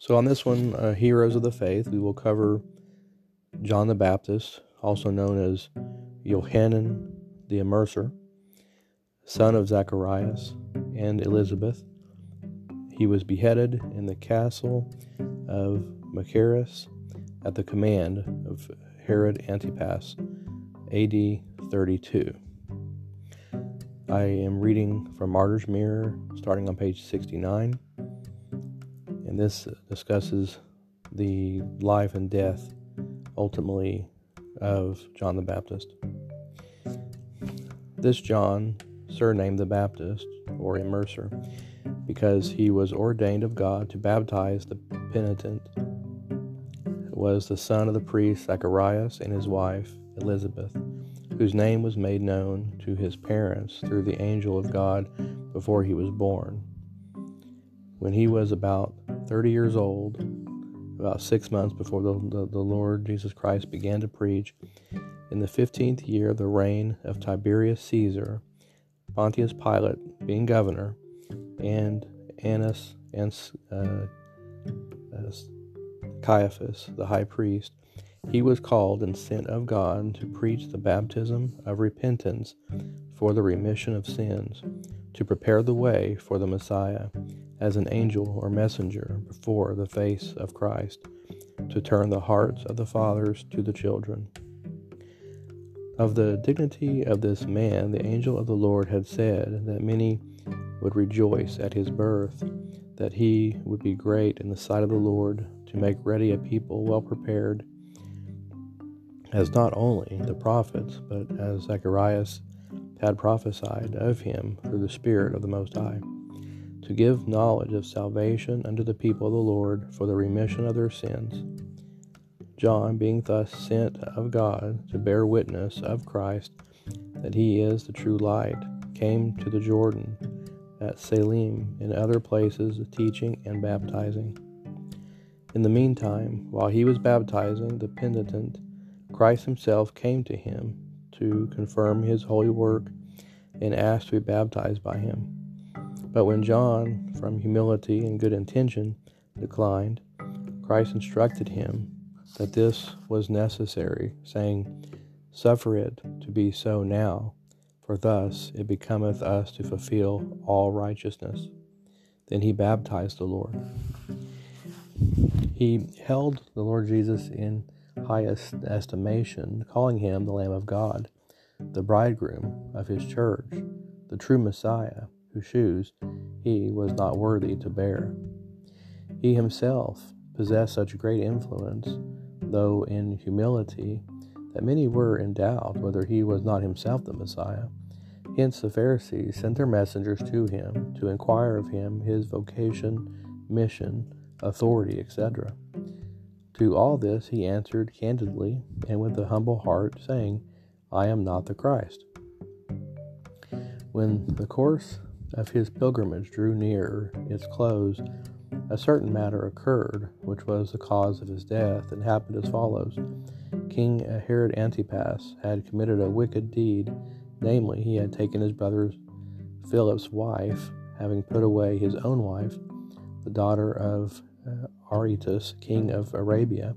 So, on this one, uh, Heroes of the Faith, we will cover John the Baptist, also known as Johannan the Immerser, son of Zacharias and Elizabeth. He was beheaded in the castle of Machaerus at the command of Herod Antipas, AD 32. I am reading from Martyr's Mirror, starting on page 69 and this discusses the life and death ultimately of John the Baptist. This John, surnamed the Baptist or Immerser, because he was ordained of God to baptize the penitent, was the son of the priest Zacharias and his wife Elizabeth, whose name was made known to his parents through the angel of God before he was born. When he was about 30 years old, about six months before the, the, the, Lord Jesus Christ began to preach, in the 15th year of the reign of Tiberius Caesar, Pontius Pilate being governor, and Annas and uh, uh, Caiaphas, the high priest, he was called and sent of God to preach the baptism of repentance for the remission of sins, to prepare the way for the Messiah as an angel or messenger before the face of Christ, to turn the hearts of the fathers to the children. Of the dignity of this man, the angel of the Lord had said that many would rejoice at his birth, that he would be great in the sight of the Lord, to make ready a people well prepared, as not only the prophets, but as Zacharias had prophesied of him through the Spirit of the Most High to give knowledge of salvation unto the people of the Lord for the remission of their sins. John, being thus sent of God to bear witness of Christ that he is the true light, came to the Jordan at Salim and other places teaching and baptizing. In the meantime, while he was baptizing the penitent, Christ himself came to him to confirm his holy work and asked to be baptized by him. But when John, from humility and good intention, declined, Christ instructed him that this was necessary, saying, Suffer it to be so now, for thus it becometh us to fulfill all righteousness. Then he baptized the Lord. He held the Lord Jesus in highest estimation, calling him the Lamb of God, the bridegroom of his church, the true Messiah whose shoes he was not worthy to bear. He himself possessed such great influence, though in humility, that many were in doubt whether he was not himself the Messiah. Hence the Pharisees sent their messengers to him to inquire of him his vocation, mission, authority, etc. To all this he answered candidly and with a humble heart, saying, I am not the Christ. When the course of his pilgrimage drew near its close, a certain matter occurred, which was the cause of his death, and happened as follows. King Herod Antipas had committed a wicked deed, namely, he had taken his brother Philip's wife, having put away his own wife, the daughter of Uh, Aretas, king of Arabia,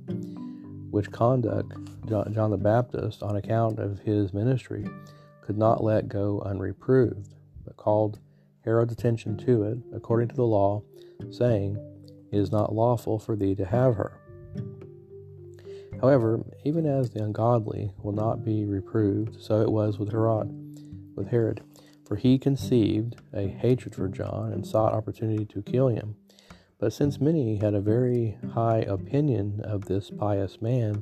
which conduct John the Baptist, on account of his ministry, could not let go unreproved, but called Herod's attention to it, according to the law, saying, It is not lawful for thee to have her. However, even as the ungodly will not be reproved, so it was with Herod, with Herod, for he conceived a hatred for John and sought opportunity to kill him. But since many had a very high opinion of this pious man,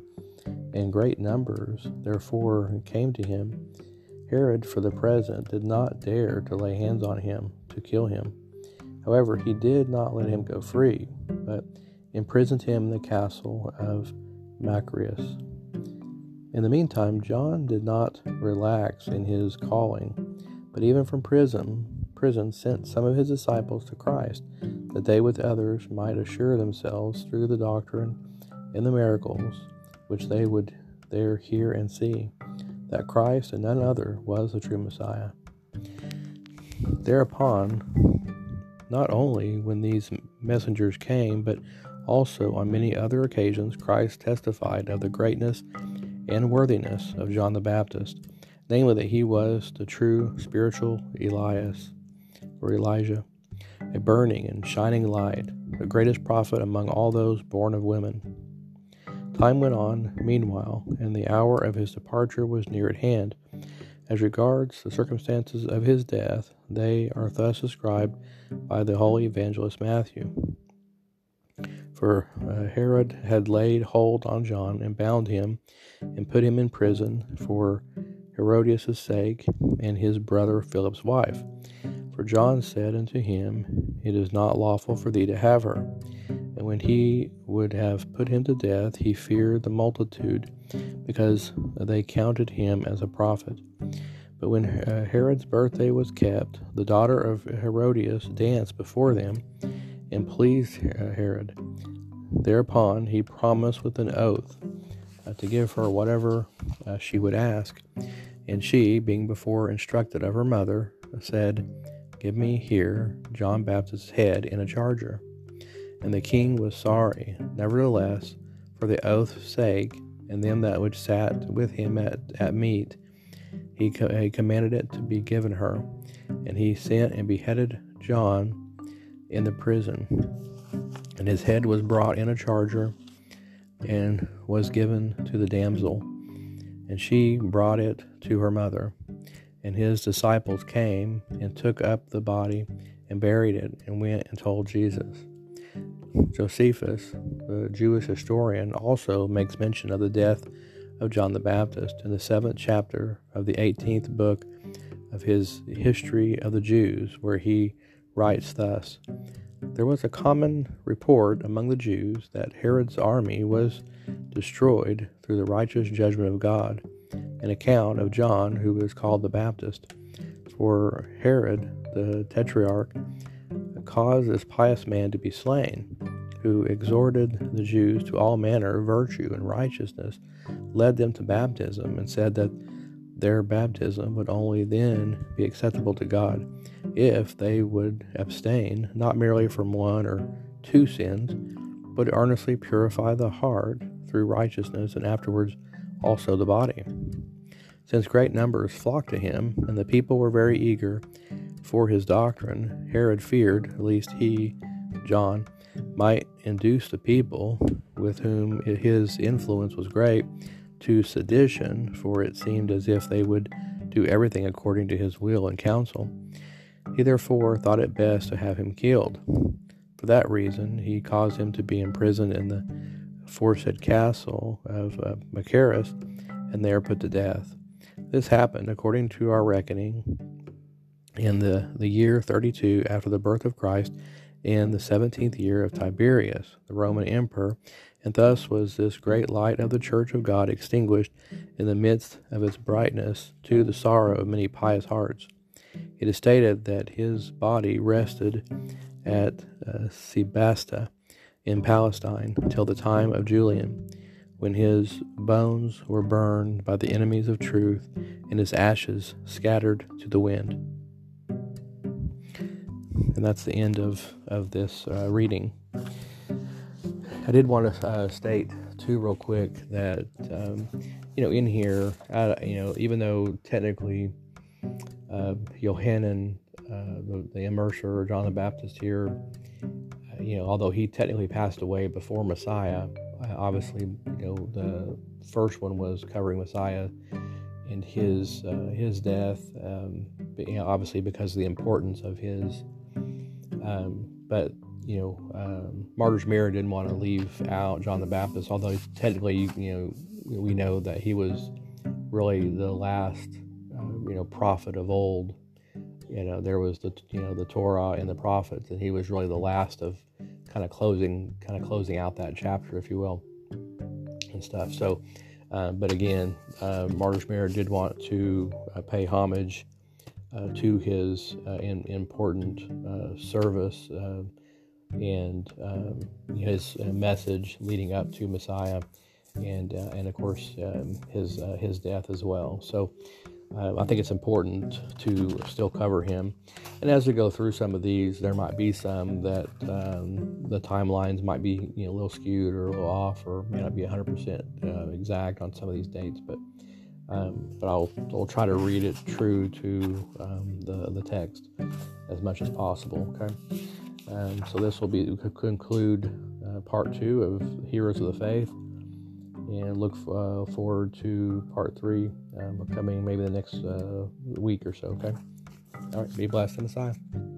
and great numbers therefore came to him, Herod, for the present, did not dare to lay hands on him to kill him. However, he did not let him go free, but imprisoned him in the castle of Machaerus. In the meantime, John did not relax in his calling, but even from prison, prison sent some of his disciples to Christ, that they with others might assure themselves through the doctrine and the miracles which they would there hear and see that Christ and none other was the true Messiah. Thereupon, not only when these messengers came, but Also, on many other occasions, Christ testified of the greatness and worthiness of John the Baptist, namely that he was the true spiritual Elias or Elijah, a burning and shining light, the greatest prophet among all those born of women. Time went on, meanwhile, and the hour of his departure was near at hand. As regards the circumstances of his death, they are thus described by the holy evangelist Matthew. For uh, Herod had laid hold on John and bound him and put him in prison for Herodias' sake and his brother Philip's wife. For John said unto him, It is not lawful for thee to have her. And when he would have put him to death, he feared the multitude, because they counted him as a prophet. But when uh, Herod's birthday was kept, the daughter of Herodias danced before them and pleased uh, Herod. Thereupon he promised with an oath uh, to give her whatever she would ask. And she, being before instructed of her mother, said, Give me here John Baptist's head in a charger. And the king was sorry, nevertheless, for the oath's sake, and them that which sat with him at, at meat, he, co- he commanded it to be given her. And he sent and beheaded John in the prison and his head was brought in a charger and was given to the damsel, and she brought it to her mother. And his disciples came and took up the body and buried it and went and told Jesus. Josephus, the Jewish historian, also makes mention of the death of John the Baptist in the seventh chapter of the 18th book of his History of the Jews, where he writes thus there was a common report among the Jews that Herod's army was destroyed through the righteous judgment of God, an account of John, who was called the Baptist. For Herod, the tetrarch, caused this pious man to be slain, who exhorted the Jews to all manner of virtue and righteousness, led them to baptism, and said that their baptism would only then be acceptable to God if they would abstain not merely from one or two sins, but earnestly purify the heart through righteousness and afterwards also the body. Since great numbers flocked to him, and the people were very eager for his doctrine, Herod feared lest he, John, might induce the people, with whom his influence was great, to sedition, for it seemed as if they would do everything according to his will and counsel. He therefore thought it best to have him killed. For that reason, he caused him to be imprisoned in the aforesaid castle of uh, Machaerus, and there put to death. This happened, according to our reckoning, in the, the year 32 after the birth of Christ, in the seventeenth year of Tiberius, the Roman emperor, and thus was this great light of the church of God extinguished in the midst of its brightness to the sorrow of many pious hearts. It is stated that his body rested at uh, Sebasta in Palestine until the time of Julian, when his bones were burned by the enemies of truth and his ashes scattered to the wind. And that's the end of, of this uh, reading. I did want to uh, state, too, real quick, that, um, you know, in here, uh, you know, even though technically uh, Johanan, uh, the, the immerser, John the Baptist here, you know, although he technically passed away before Messiah, uh, obviously, you know, the first one was covering Messiah and his uh, his death, um, but, you know, obviously because of the importance of his. Um, but you know, um, Martyr's Mirror didn't want to leave out John the Baptist, although technically, you know, we know that he was really the last you know prophet of old. You know, there was the you know the Torah and the prophets, and he was really the last of kind of closing kind of closing out that chapter, if you will, and stuff. So, uh, but again, uh, Martyr's Mirror did want to uh, pay homage uh, to his uh, in, important uh, service and um, his message leading up to Messiah, and and of course um, his his death as well. So uh, I think it's important to still cover him. And as we go through some of these, there might be some that um, the timelines might be you know a little skewed or a little off, or may not be 100% uh, exact on some of these dates. But um, but I'll, I'll try to read it true to um, the the text as much as possible. Okay. Um, so this will be conclude uh, part two of Heroes of the Faith and look uh, forward to part three um, coming maybe the next uh, week or so. Okay. All right. Be blessed the sign.